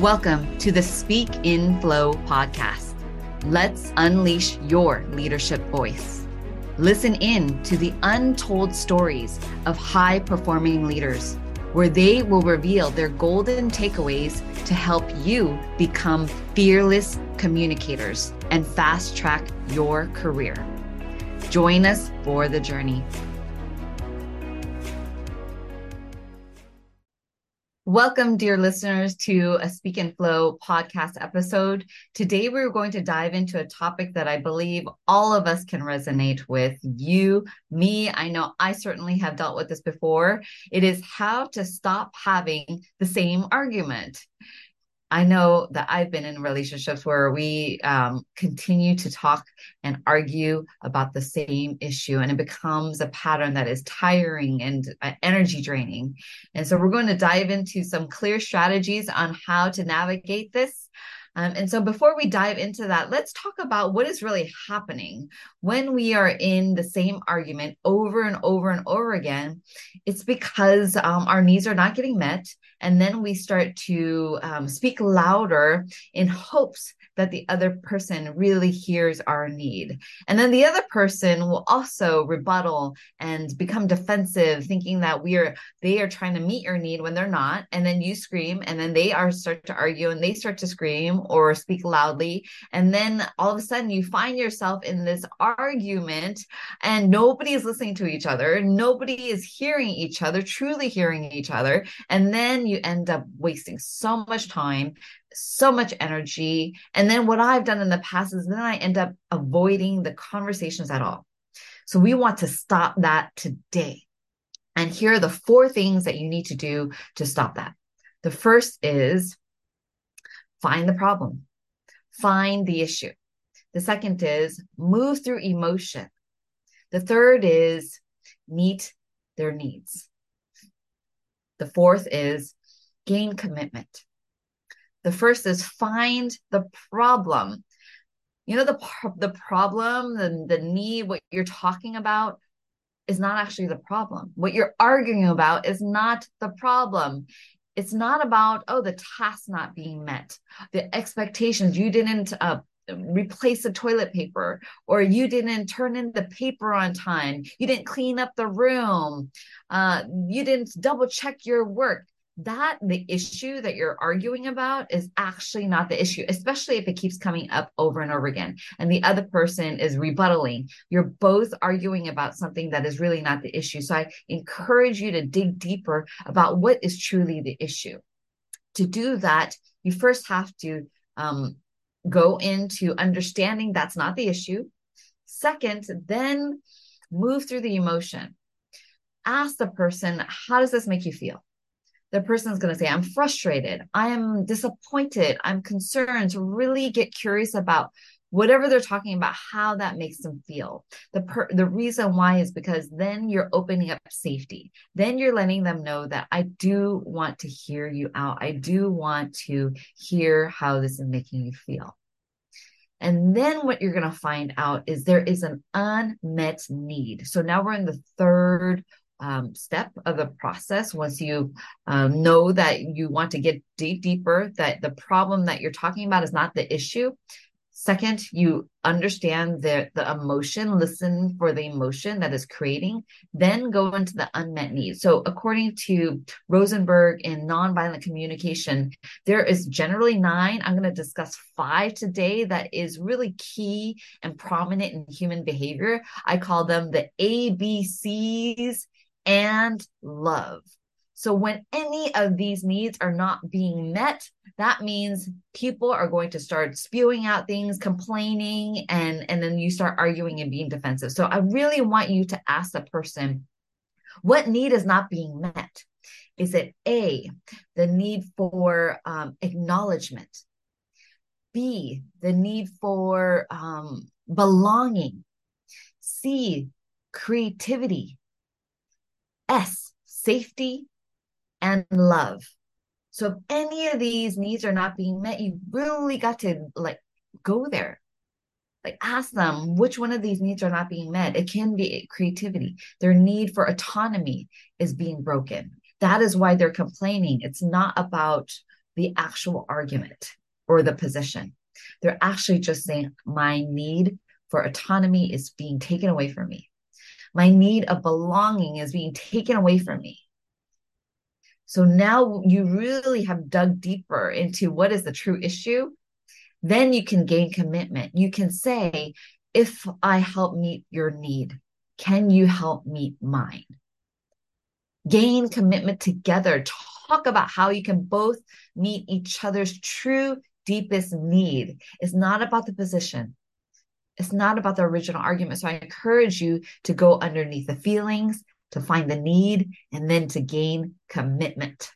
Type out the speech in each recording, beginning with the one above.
Welcome to the Speak in Flow podcast. Let's unleash your leadership voice. Listen in to the untold stories of high performing leaders, where they will reveal their golden takeaways to help you become fearless communicators and fast track your career. Join us for the journey. Welcome, dear listeners, to a Speak in Flow podcast episode. Today, we're going to dive into a topic that I believe all of us can resonate with. You, me, I know I certainly have dealt with this before. It is how to stop having the same argument. I know that I've been in relationships where we um, continue to talk and argue about the same issue, and it becomes a pattern that is tiring and uh, energy draining. And so, we're going to dive into some clear strategies on how to navigate this. Um, and so, before we dive into that, let's talk about what is really happening when we are in the same argument over and over and over again. It's because um, our needs are not getting met and then we start to um, speak louder in hopes that the other person really hears our need. And then the other person will also rebuttal and become defensive, thinking that we are they are trying to meet your need when they're not. And then you scream, and then they are start to argue and they start to scream or speak loudly. And then all of a sudden you find yourself in this argument and nobody is listening to each other. Nobody is hearing each other, truly hearing each other. And then you end up wasting so much time so much energy. And then what I've done in the past is then I end up avoiding the conversations at all. So we want to stop that today. And here are the four things that you need to do to stop that. The first is find the problem, find the issue. The second is move through emotion. The third is meet their needs. The fourth is gain commitment. The first is find the problem. You know, the, the problem, the, the need, what you're talking about is not actually the problem. What you're arguing about is not the problem. It's not about, oh, the task not being met, the expectations. You didn't uh, replace the toilet paper or you didn't turn in the paper on time. You didn't clean up the room. Uh, you didn't double check your work that the issue that you're arguing about is actually not the issue, especially if it keeps coming up over and over again. And the other person is rebuttaling. You're both arguing about something that is really not the issue. So I encourage you to dig deeper about what is truly the issue. To do that, you first have to um, go into understanding that's not the issue. Second, then move through the emotion. Ask the person, how does this make you feel? The person is going to say, I'm frustrated, I am disappointed, I'm concerned, to really get curious about whatever they're talking about, how that makes them feel. The per- the reason why is because then you're opening up safety. Then you're letting them know that I do want to hear you out. I do want to hear how this is making you feel. And then what you're going to find out is there is an unmet need. So now we're in the third um, step of the process once you um, know that you want to get deep deeper that the problem that you're talking about is not the issue. Second you understand the the emotion listen for the emotion that is creating then go into the unmet needs so according to rosenberg in nonviolent communication there is generally nine i'm going to discuss five today that is really key and prominent in human behavior. I call them the abcs and love. So when any of these needs are not being met, that means people are going to start spewing out things, complaining, and, and then you start arguing and being defensive. So I really want you to ask the person, what need is not being met? Is it A, the need for um, acknowledgement? B, the need for um, belonging? C, creativity? S, safety and love. So if any of these needs are not being met, you really got to like go there. Like ask them which one of these needs are not being met. It can be creativity. Their need for autonomy is being broken. That is why they're complaining. It's not about the actual argument or the position. They're actually just saying, my need for autonomy is being taken away from me. My need of belonging is being taken away from me. So now you really have dug deeper into what is the true issue. Then you can gain commitment. You can say, if I help meet your need, can you help meet mine? Gain commitment together. Talk about how you can both meet each other's true, deepest need. It's not about the position. It's not about the original argument. So I encourage you to go underneath the feelings, to find the need, and then to gain commitment.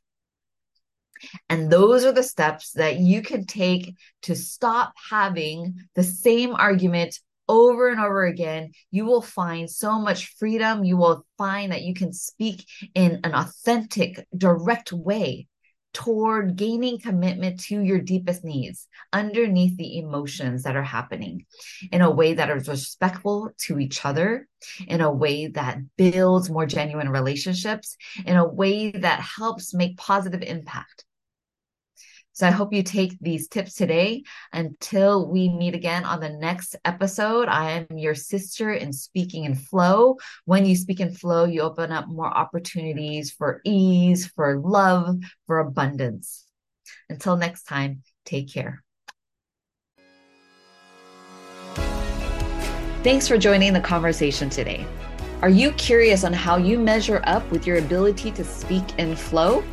And those are the steps that you can take to stop having the same argument over and over again. You will find so much freedom. You will find that you can speak in an authentic, direct way toward gaining commitment to your deepest needs underneath the emotions that are happening in a way that is respectful to each other, in a way that builds more genuine relationships, in a way that helps make positive impact. So I hope you take these tips today. Until we meet again on the next episode, I am your sister in speaking in flow. When you speak in flow, you open up more opportunities for ease, for love, for abundance. Until next time, take care. Thanks for joining the conversation today. Are you curious on how you measure up with your ability to speak in flow?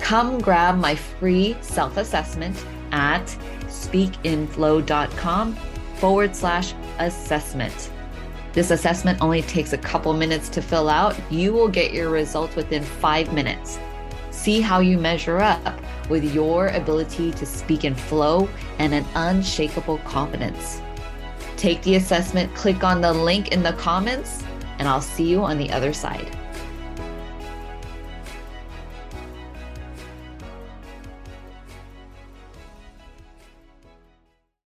Come grab my free self assessment at speakinflow.com forward slash assessment. This assessment only takes a couple minutes to fill out. You will get your results within five minutes. See how you measure up with your ability to speak in flow and an unshakable confidence. Take the assessment, click on the link in the comments, and I'll see you on the other side.